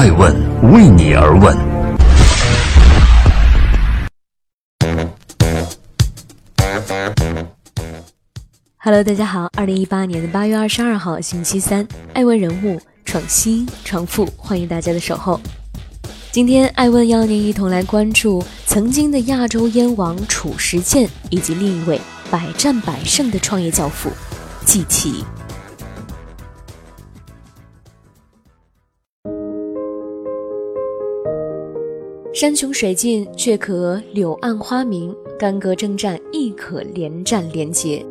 爱问为你而问。Hello，大家好，二零一八年的八月二十二号，星期三，爱问人物创新创富，欢迎大家的守候。今天，爱问邀您一同来关注曾经的亚洲烟王褚时健，以及另一位百战百胜的创业教父季琦。山穷水尽却可柳暗花明，干戈征战亦可连战连捷。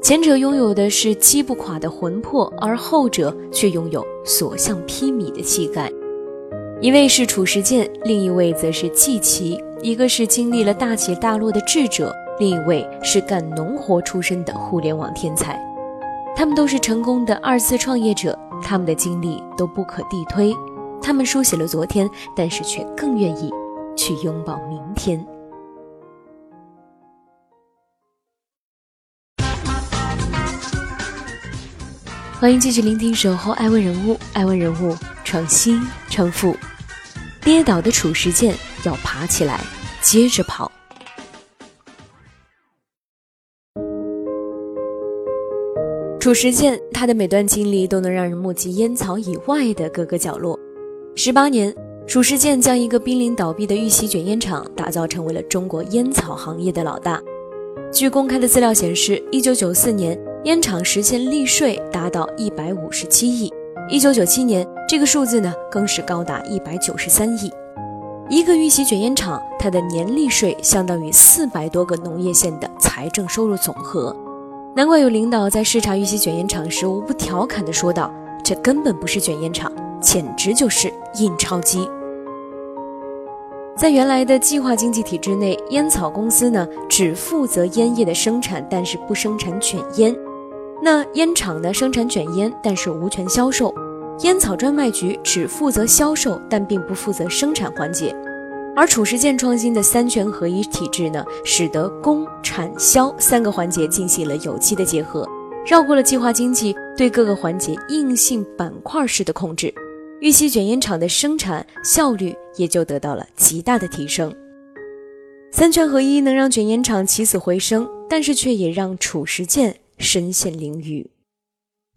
前者拥有的是击不垮的魂魄，而后者却拥有所向披靡的气概。一位是褚时健，另一位则是季琦。一个是经历了大起大落的智者，另一位是干农活出身的互联网天才。他们都是成功的二次创业者，他们的经历都不可地推。他们书写了昨天，但是却更愿意去拥抱明天。欢迎继续聆听《守候爱问人物》，爱问人物创新创富。跌倒的褚时健要爬起来，接着跑。褚时健，他的每段经历都能让人目击烟草以外的各个角落。十八年，褚时健将一个濒临倒闭的玉溪卷烟厂打造成为了中国烟草行业的老大。据公开的资料显示，一九九四年烟厂实现利税达到一百五十七亿，一九九七年这个数字呢更是高达一百九十三亿。一个玉溪卷烟厂，它的年利税相当于四百多个农业县的财政收入总和。难怪有领导在视察玉溪卷烟厂时，无不调侃地说道：“这根本不是卷烟厂。”简直就是印钞机。在原来的计划经济体制内，烟草公司呢只负责烟叶的生产，但是不生产卷烟；那烟厂呢生产卷烟，但是无权销售。烟草专卖局只负责销售，但并不负责生产环节。而褚时健创新的三权合一体制呢，使得供、产、销三个环节进行了有机的结合，绕过了计划经济对各个环节硬性板块式的控制。玉溪卷烟厂的生产效率也就得到了极大的提升。三权合一能让卷烟厂起死回生，但是却也让褚时健身陷囹圄。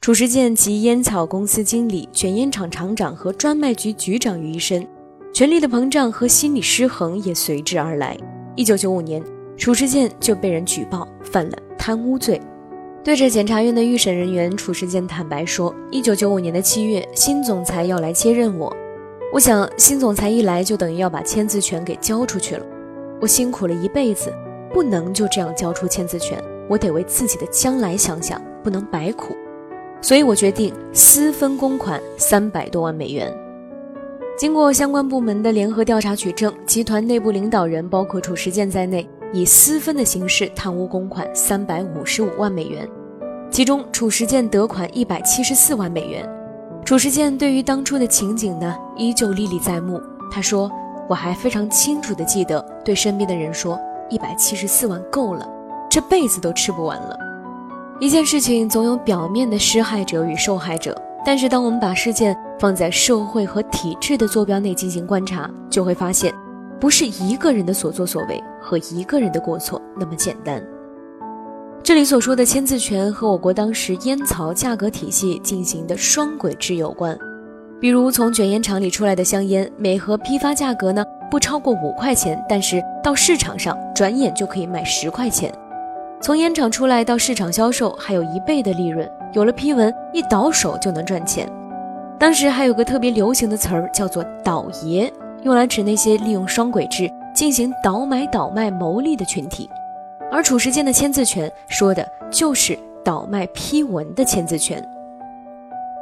褚时健集烟草公司经理、卷烟厂厂长和专卖局局长于一身，权力的膨胀和心理失衡也随之而来。一九九五年，褚时健就被人举报犯了贪污罪。对着检察院的预审人员，褚时健坦白说：“一九九五年的七月，新总裁要来接任我。我想，新总裁一来，就等于要把签字权给交出去了。我辛苦了一辈子，不能就这样交出签字权，我得为自己的将来想想，不能白苦。所以我决定私分公款三百多万美元。经过相关部门的联合调查取证，集团内部领导人包括褚时健在内。”以私分的形式贪污公款三百五十五万美元，其中褚时健得款一百七十四万美元。褚时健对于当初的情景呢，依旧历历在目。他说：“我还非常清楚地记得，对身边的人说，一百七十四万够了，这辈子都吃不完了。”一件事情总有表面的施害者与受害者，但是当我们把事件放在社会和体制的坐标内进行观察，就会发现。不是一个人的所作所为和一个人的过错那么简单。这里所说的签字权和我国当时烟草价格体系进行的双轨制有关。比如从卷烟厂里出来的香烟，每盒批发价格呢不超过五块钱，但是到市场上转眼就可以卖十块钱。从烟厂出来到市场销售还有一倍的利润，有了批文一倒手就能赚钱。当时还有个特别流行的词儿叫做“倒爷”。用来指那些利用双轨制进行倒买倒卖牟利的群体，而褚时健的签字权说的就是倒卖批文的签字权。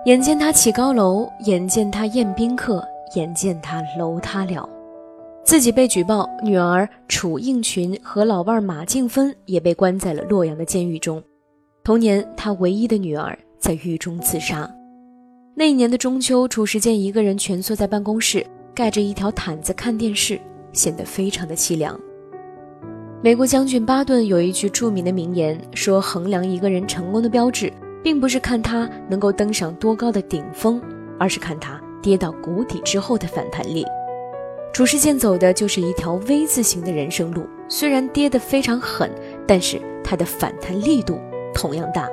眼见他起高楼，眼见他宴宾客，眼见他楼塌了，自己被举报，女儿褚应群和老伴马静芬也被关在了洛阳的监狱中。同年，他唯一的女儿在狱中自杀。那一年的中秋，褚时健一个人蜷缩在办公室。盖着一条毯子看电视，显得非常的凄凉。美国将军巴顿有一句著名的名言，说衡量一个人成功的标志，并不是看他能够登上多高的顶峰，而是看他跌到谷底之后的反弹力。褚时健走的就是一条 V 字形的人生路，虽然跌得非常狠，但是他的反弹力度同样大。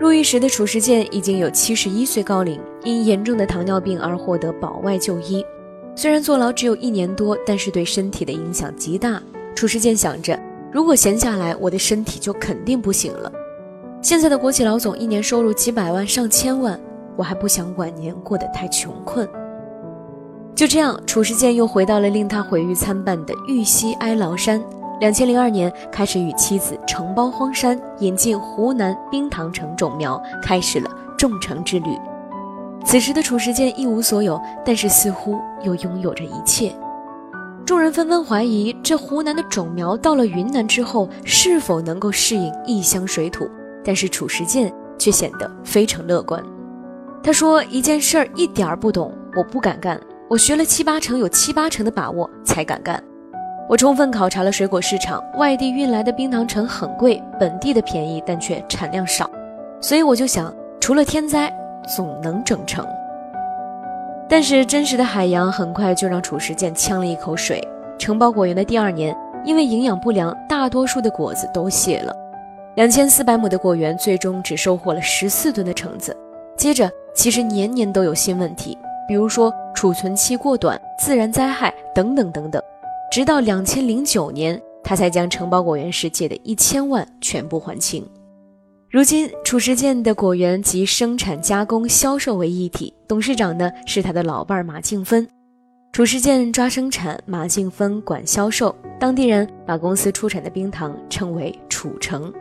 入狱时的褚时健已经有七十一岁高龄，因严重的糖尿病而获得保外就医。虽然坐牢只有一年多，但是对身体的影响极大。褚时健想着，如果闲下来，我的身体就肯定不行了。现在的国企老总一年收入几百万、上千万，我还不想晚年过得太穷困。就这样，褚时健又回到了令他毁誉参半的玉溪哀牢山。两千零二年，开始与妻子承包荒山，引进湖南冰糖橙种苗，开始了种橙之旅。此时的褚时健一无所有，但是似乎又拥有着一切。众人纷纷怀疑，这湖南的种苗到了云南之后，是否能够适应异乡水土？但是褚时健却显得非常乐观。他说：“一件事儿一点儿不懂，我不敢干；我学了七八成，有七八成的把握才敢干。我充分考察了水果市场，外地运来的冰糖橙很贵，本地的便宜，但却产量少，所以我就想，除了天灾。”总能整成，但是真实的海洋很快就让褚时健呛了一口水。承包果园的第二年，因为营养不良，大多数的果子都谢了。两千四百亩的果园最终只收获了十四吨的橙子。接着，其实年年都有新问题，比如说储存期过短、自然灾害等等等等。直到两千零九年，他才将承包果园时借的一千万全部还清。如今，褚时健的果园集生产、加工、销售为一体，董事长呢是他的老伴马静芬。褚时健抓生产，马静芬管销售。当地人把公司出产的冰糖称为“褚橙”。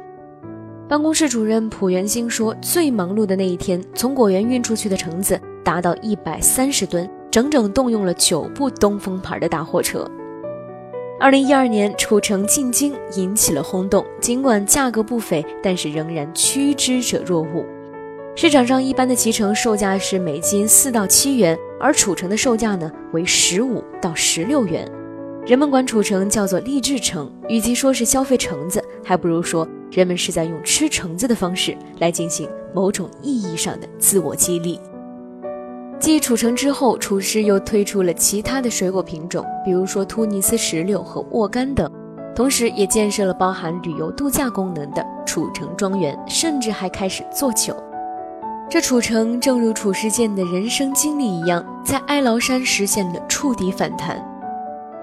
办公室主任蒲元兴说：“最忙碌的那一天，从果园运出去的橙子达到一百三十吨，整整动用了九部东风牌的大货车。”二零一二年，褚橙进京引起了轰动。尽管价格不菲，但是仍然趋之者若鹜。市场上一般的脐橙售价是每斤四到七元，而褚橙的售价呢为十五到十六元。人们管褚橙叫做励志橙，与其说是消费橙子，还不如说人们是在用吃橙子的方式来进行某种意义上的自我激励。继褚橙之后，厨师又推出了其他的水果品种，比如说突尼斯石榴和沃柑等，同时也建设了包含旅游度假功能的褚橙庄园，甚至还开始做酒。这褚橙正如褚时健的人生经历一样，在哀牢山实现了触底反弹。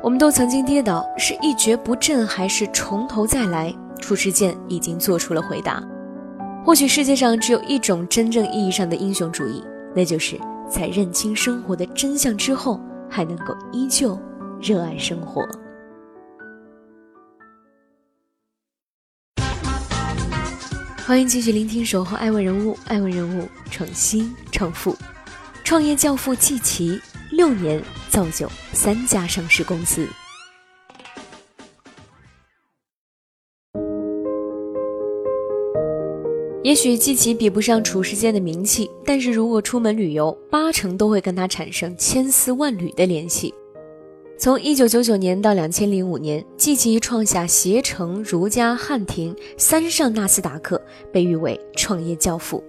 我们都曾经跌倒，是一蹶不振，还是从头再来？褚时健已经做出了回答。或许世界上只有一种真正意义上的英雄主义，那就是。在认清生活的真相之后，还能够依旧热爱生活。欢迎继续聆听《守候爱问人物》，爱问人物创新创富，创业教父季琦六年造就三家上市公司。也许季琦比不上褚时健的名气，但是如果出门旅游，八成都会跟他产生千丝万缕的联系。从一九九九年到两千零五年，季琦创下携程、如家、汉庭三上纳斯达克，被誉为创业教父。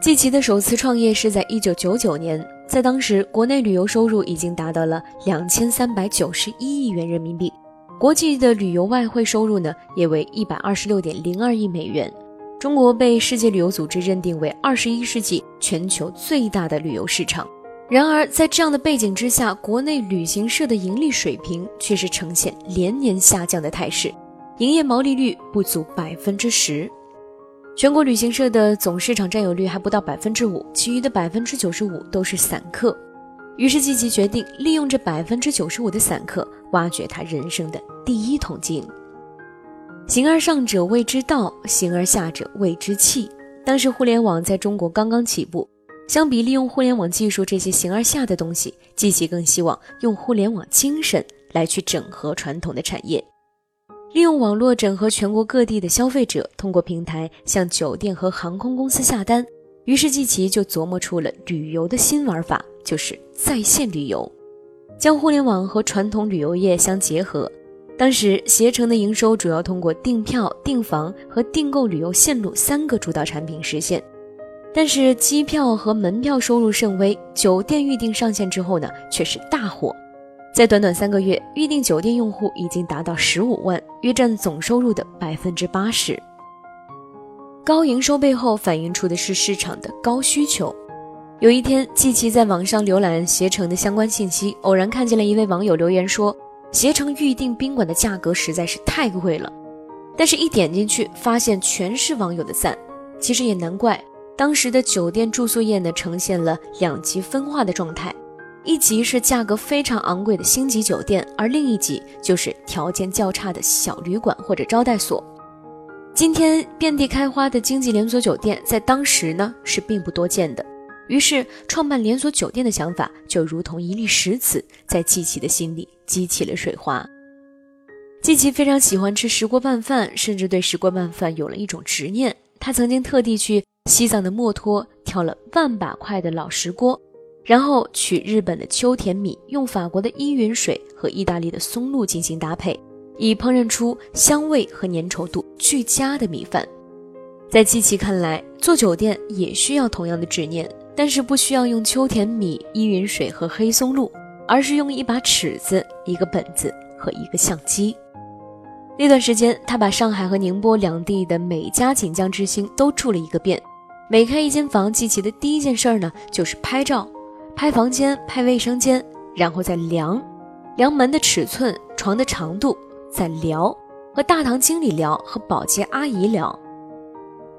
季琦的首次创业是在一九九九年，在当时国内旅游收入已经达到了两千三百九十一亿元人民币，国际的旅游外汇收入呢也为一百二十六点零二亿美元。中国被世界旅游组织认定为二十一世纪全球最大的旅游市场。然而，在这样的背景之下，国内旅行社的盈利水平却是呈现连年下降的态势，营业毛利率不足百分之十，全国旅行社的总市场占有率还不到百分之五，其余的百分之九十五都是散客。于是，季琦决定利用这百分之九十五的散客，挖掘他人生的第一桶金。形而上者谓之道，形而下者谓之器。当时互联网在中国刚刚起步，相比利用互联网技术这些形而下的东西，季琦更希望用互联网精神来去整合传统的产业，利用网络整合全国各地的消费者，通过平台向酒店和航空公司下单。于是季琦就琢磨出了旅游的新玩法，就是在线旅游，将互联网和传统旅游业相结合。当时携程的营收主要通过订票、订房和订购旅游线路三个主导产品实现，但是机票和门票收入甚微，酒店预订上线之后呢，却是大火。在短短三个月，预订酒店用户已经达到十五万，约占总收入的百分之八十。高营收背后反映出的是市场的高需求。有一天，季琦在网上浏览携程的相关信息，偶然看见了一位网友留言说：“携程预订宾馆的价格实在是太贵了。”但是，一点进去，发现全是网友的赞。其实也难怪，当时的酒店住宿业呢，呈现了两极分化的状态：一级是价格非常昂贵的星级酒店，而另一级就是条件较差的小旅馆或者招待所。今天遍地开花的经济连锁酒店，在当时呢是并不多见的。于是，创办连锁酒店的想法就如同一粒石子，在季琦的心里激起了水花。季琦非常喜欢吃石锅拌饭，甚至对石锅拌饭有了一种执念。他曾经特地去西藏的墨脱挑了万把块的老石锅，然后取日本的秋田米，用法国的依云水和意大利的松露进行搭配，以烹饪出香味和粘稠度俱佳的米饭。在季琦看来，做酒店也需要同样的执念。但是不需要用秋田米、依云水和黑松露，而是用一把尺子、一个本子和一个相机。那段时间，他把上海和宁波两地的每家锦江之星都住了一个遍。每开一间房，季琦的第一件事儿呢，就是拍照，拍房间、拍卫生间，然后再量，量门的尺寸、床的长度，再聊，和大堂经理聊，和保洁阿姨聊。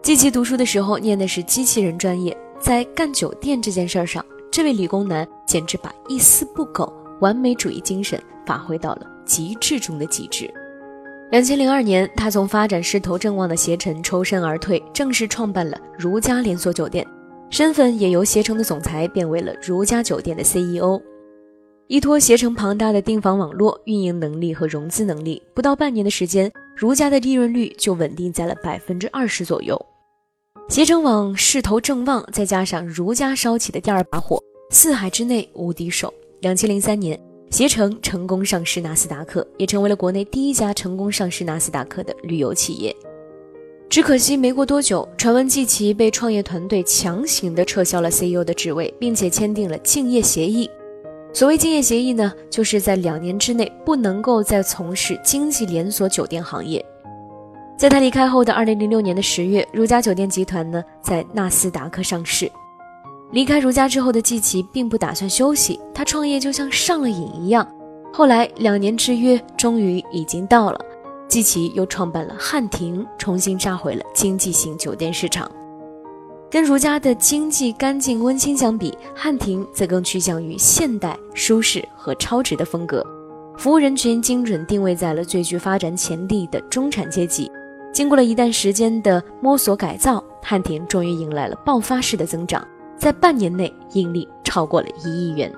季琦读书的时候念的是机器人专业。在干酒店这件事上，这位理工男简直把一丝不苟、完美主义精神发挥到了极致中的极致。两千零二年，他从发展势头正旺的携程抽身而退，正式创办了如家连锁酒店，身份也由携程的总裁变为了如家酒店的 CEO。依托携程庞大的订房网络、运营能力和融资能力，不到半年的时间，如家的利润率就稳定在了百分之二十左右。携程网势头正旺，再加上如家烧起的第二把火，四海之内无敌手。两千零三年，携程成功上市纳斯达克，也成为了国内第一家成功上市纳斯达克的旅游企业。只可惜没过多久，传闻季琦被创业团队强行的撤销了 CEO 的职位，并且签订了竞业协议。所谓竞业协议呢，就是在两年之内不能够再从事经济连锁酒店行业。在他离开后的二零零六年的十月，如家酒店集团呢在纳斯达克上市。离开如家之后的季琦并不打算休息，他创业就像上了瘾一样。后来两年之约终于已经到了，季琦又创办了汉庭，重新扎回了经济型酒店市场。跟如家的经济、干净、温馨相比，汉庭则更趋向于现代、舒适和超值的风格，服务人群精准定位在了最具发展潜力的中产阶级。经过了一段时间的摸索改造，汉庭终于迎来了爆发式的增长，在半年内盈利超过了一亿元。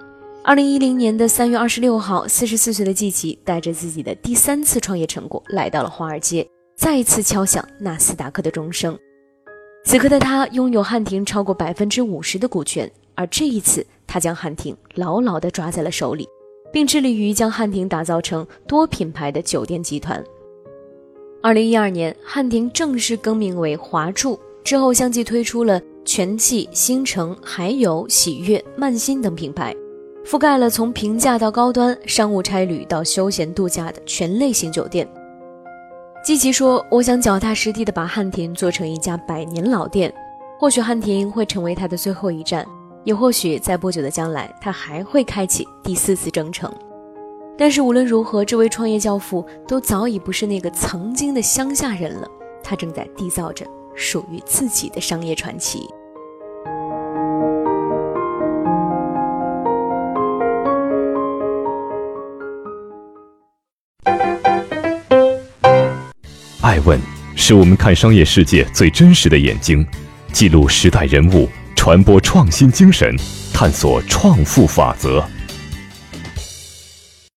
二零一零年的三月二十六号，四十四岁的季琦带着自己的第三次创业成果来到了华尔街，再一次敲响纳斯达克的钟声。此刻的他拥有汉庭超过百分之五十的股权，而这一次他将汉庭牢牢地抓在了手里，并致力于将汉庭打造成多品牌的酒店集团。二零一二年，汉庭正式更名为华住，之后相继推出了全季、星城、海友、喜悦、曼心等品牌，覆盖了从平价到高端、商务差旅到休闲度假的全类型酒店。季琦说：“我想脚踏实地的把汉庭做成一家百年老店，或许汉庭会成为他的最后一站，也或许在不久的将来，他还会开启第四次征程。”但是无论如何，这位创业教父都早已不是那个曾经的乡下人了。他正在缔造着属于自己的商业传奇。爱问是我们看商业世界最真实的眼睛，记录时代人物，传播创新精神，探索创富法则。